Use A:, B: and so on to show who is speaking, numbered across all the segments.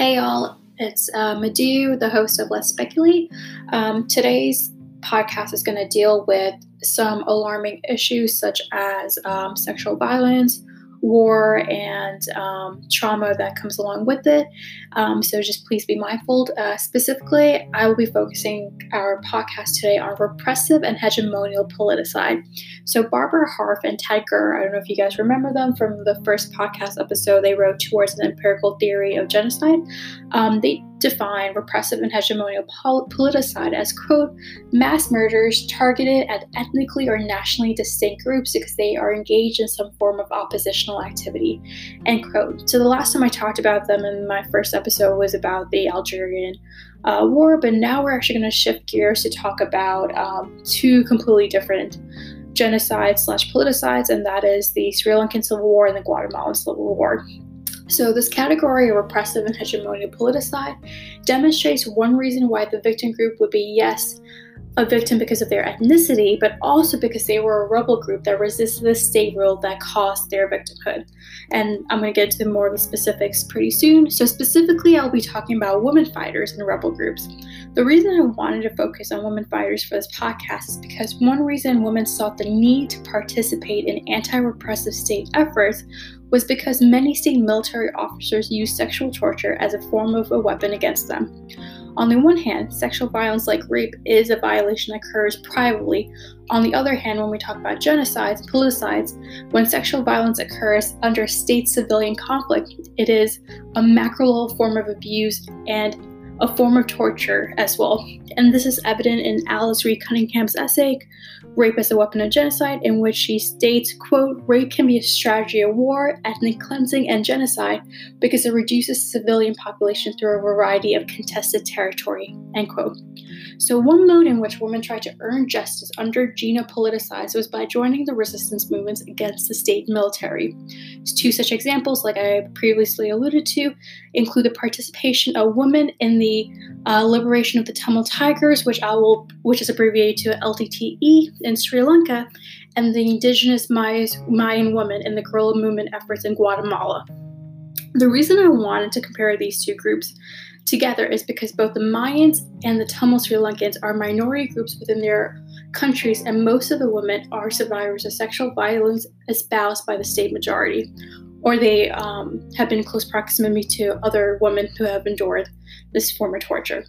A: Hey y'all, it's uh, Madhu, the host of Let's Speculate. Um, today's podcast is going to deal with some alarming issues such as um, sexual violence, war and um, trauma that comes along with it. Um, so just please be mindful. Uh, specifically, I will be focusing our podcast today on repressive and hegemonial politicide. So Barbara Harff and Ted Gurr, I don't know if you guys remember them from the first podcast episode, they wrote Towards an Empirical Theory of Genocide. Um, they define repressive and hegemonial politicide as, quote, mass murders targeted at ethnically or nationally distinct groups because they are engaged in some form of oppositional activity, end quote. So the last time I talked about them in my first episode was about the Algerian uh, war, but now we're actually going to shift gears to talk about um, two completely different genocides slash politicides, and that is the Sri Lankan Civil War and the Guatemalan Civil War. So, this category of repressive and hegemonial politicide demonstrates one reason why the victim group would be, yes, a victim because of their ethnicity, but also because they were a rebel group that resisted the state rule that caused their victimhood. And I'm going to get to more of the specifics pretty soon. So, specifically, I'll be talking about women fighters and rebel groups. The reason I wanted to focus on women fighters for this podcast is because one reason women sought the need to participate in anti repressive state efforts was because many state military officers use sexual torture as a form of a weapon against them. On the one hand, sexual violence like rape is a violation that occurs privately. On the other hand, when we talk about genocides, politicides, when sexual violence occurs under state civilian conflict, it is a macro level form of abuse and a form of torture as well. And this is evident in Alice Reed Cunningham's essay, Rape as a Weapon of Genocide, in which she states, quote, rape can be a strategy of war, ethnic cleansing, and genocide because it reduces civilian population through a variety of contested territory, end quote. So, one mode in which women tried to earn justice under GINA politicized was by joining the resistance movements against the state military. Two such examples, like I previously alluded to, include the participation of women in the uh, liberation of the Tamil Tigers, which I will, which is abbreviated to LTTE in Sri Lanka, and the indigenous Mayan women in the guerrilla movement efforts in Guatemala. The reason I wanted to compare these two groups together is because both the Mayans and the Tamil Sri Lankans are minority groups within their countries, and most of the women are survivors of sexual violence espoused by the state majority, or they um, have been in close proximity to other women who have endured this form of torture.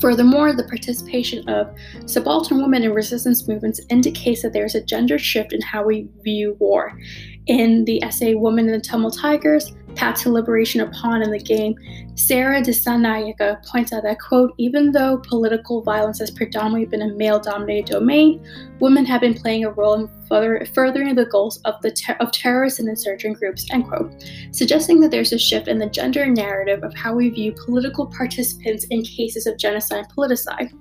A: Furthermore, the participation of subaltern women in resistance movements indicates that there is a gender shift in how we view war. In the essay Women in the Tamil Tigers, Path to Liberation upon in the game, Sarah Dissanayake points out that, quote, even though political violence has predominantly been a male dominated domain, women have been playing a role in further, furthering the goals of, the ter- of terrorist and insurgent groups, end quote, suggesting that there's a shift in the gender narrative of how we view political participants in cases of genocide and politicide.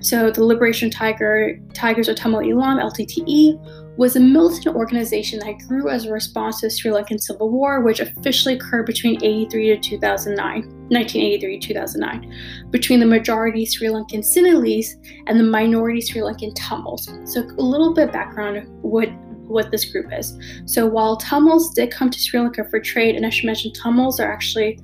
A: So the Liberation Tiger, Tigers of Tamil Eelam, LTTE, was a militant organization that grew as a response to the Sri Lankan Civil War, which officially occurred between 83 to 2009, 1983 to 2009, between the majority Sri Lankan Sinhalese and the minority Sri Lankan Tamils. So a little bit background what what this group is. So while Tamils did come to Sri Lanka for trade, and I should mention Tamils are actually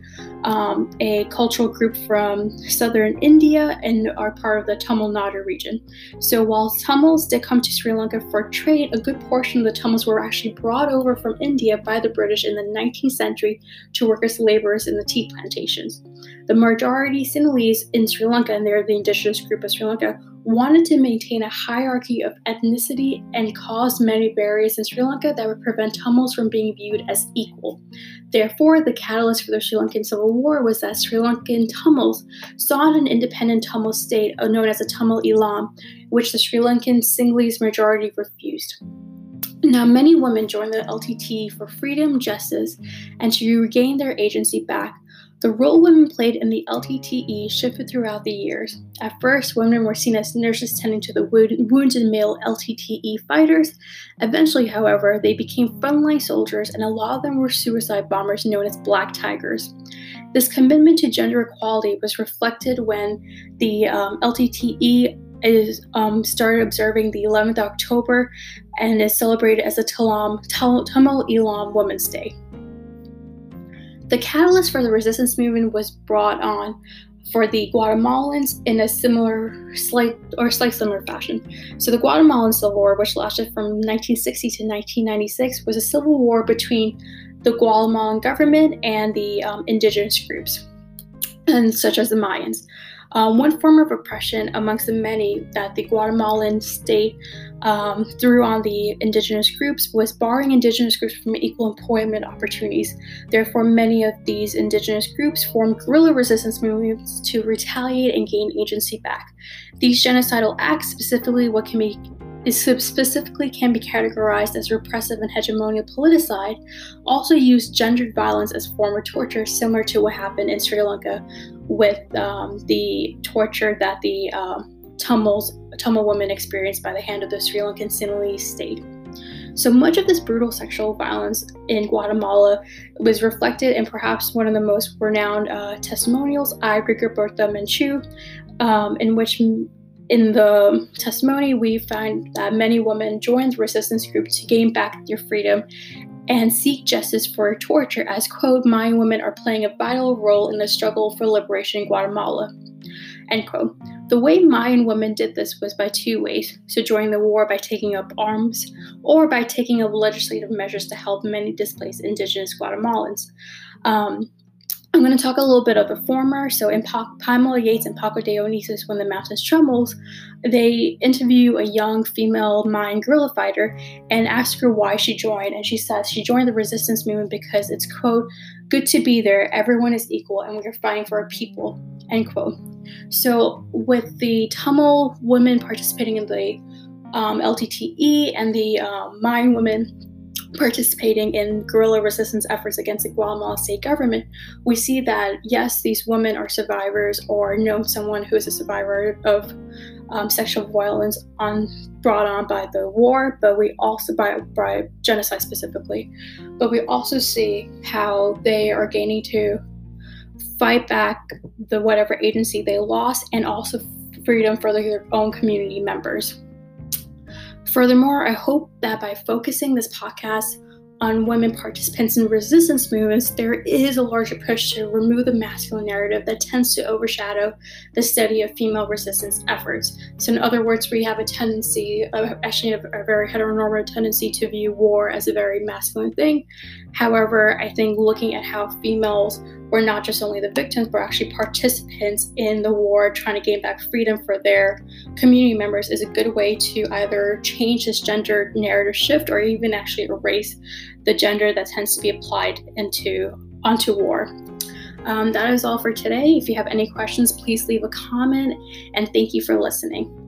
A: um, a cultural group from southern India and are part of the Tamil Nadu region. So while Tamils did come to Sri Lanka for trade, a good portion of the Tamils were actually brought over from India by the British in the 19th century to work as laborers in the tea plantations. The majority Sinhalese in Sri Lanka, and they're the indigenous group of Sri Lanka, wanted to maintain a hierarchy of ethnicity and caused many barriers in Sri Lanka that would prevent Tamils from being viewed as equal. Therefore, the catalyst for the Sri Lankan Civil War was that Sri Lankan Tamils sought an independent Tamil state uh, known as the Tamil Eelam, which the Sri Lankan Sinhalese majority refused. Now, many women joined the LTT for freedom, justice, and to regain their agency back the role women played in the LTTE shifted throughout the years. At first, women were seen as nurses tending to the wounded male LTTE fighters. Eventually, however, they became frontline soldiers, and a lot of them were suicide bombers known as Black Tigers. This commitment to gender equality was reflected when the um, LTTE is um, started observing the 11th of October and is celebrated as the Tamil Eelam Women's Day. The catalyst for the resistance movement was brought on for the Guatemalans in a similar, slight or slight similar fashion. So the Guatemalan Civil War, which lasted from 1960 to 1996, was a civil war between the Guatemalan government and the um, indigenous groups, and such as the Mayans. Um, one form of oppression amongst the many that the Guatemalan state um, threw on the indigenous groups was barring indigenous groups from equal employment opportunities. Therefore, many of these indigenous groups formed guerrilla resistance movements to retaliate and gain agency back. These genocidal acts, specifically what can be specifically can be categorized as repressive and hegemonial politicide, also used gendered violence as form of torture, similar to what happened in Sri Lanka with um, the torture that the um, Tamils, Tamil women experienced by the hand of the Sri Lankan Sinhalese state. So much of this brutal sexual violence in Guatemala was reflected in perhaps one of the most renowned uh, testimonials, I, Rigoberta Menchu, um, in which in the testimony, we find that many women joined resistance group to gain back their freedom and seek justice for torture, as, quote, Mayan women are playing a vital role in the struggle for liberation in Guatemala, end quote. The way Mayan women did this was by two ways so, joining the war by taking up arms, or by taking up legislative measures to help many displaced indigenous Guatemalans. Um, I'm going to talk a little bit of the former. So in pa- Pamela Yates and Paco de Onís's, When the Mountains Trembles, they interview a young female Mayan guerrilla fighter and ask her why she joined. And she says she joined the resistance movement because it's, quote, good to be there, everyone is equal, and we are fighting for our people, end quote. So with the Tamil women participating in the um, LTTE and the um, Mayan women participating in guerrilla resistance efforts against the Guatemala state government, we see that yes, these women are survivors or know someone who is a survivor of um, sexual violence on brought on by the war, but we also by, by genocide specifically. But we also see how they are gaining to fight back the whatever agency they lost and also freedom for their own community members. Furthermore, I hope that by focusing this podcast on women participants in resistance movements, there is a larger push to remove the masculine narrative that tends to overshadow the study of female resistance efforts. So, in other words, we have a tendency, uh, actually, a, a very heteronormative tendency to view war as a very masculine thing. However, I think looking at how females were not just only the victims, but actually participants in the war trying to gain back freedom for their community members is a good way to either change this gender narrative shift or even actually erase the gender that tends to be applied into onto war. Um, that is all for today. If you have any questions, please leave a comment and thank you for listening.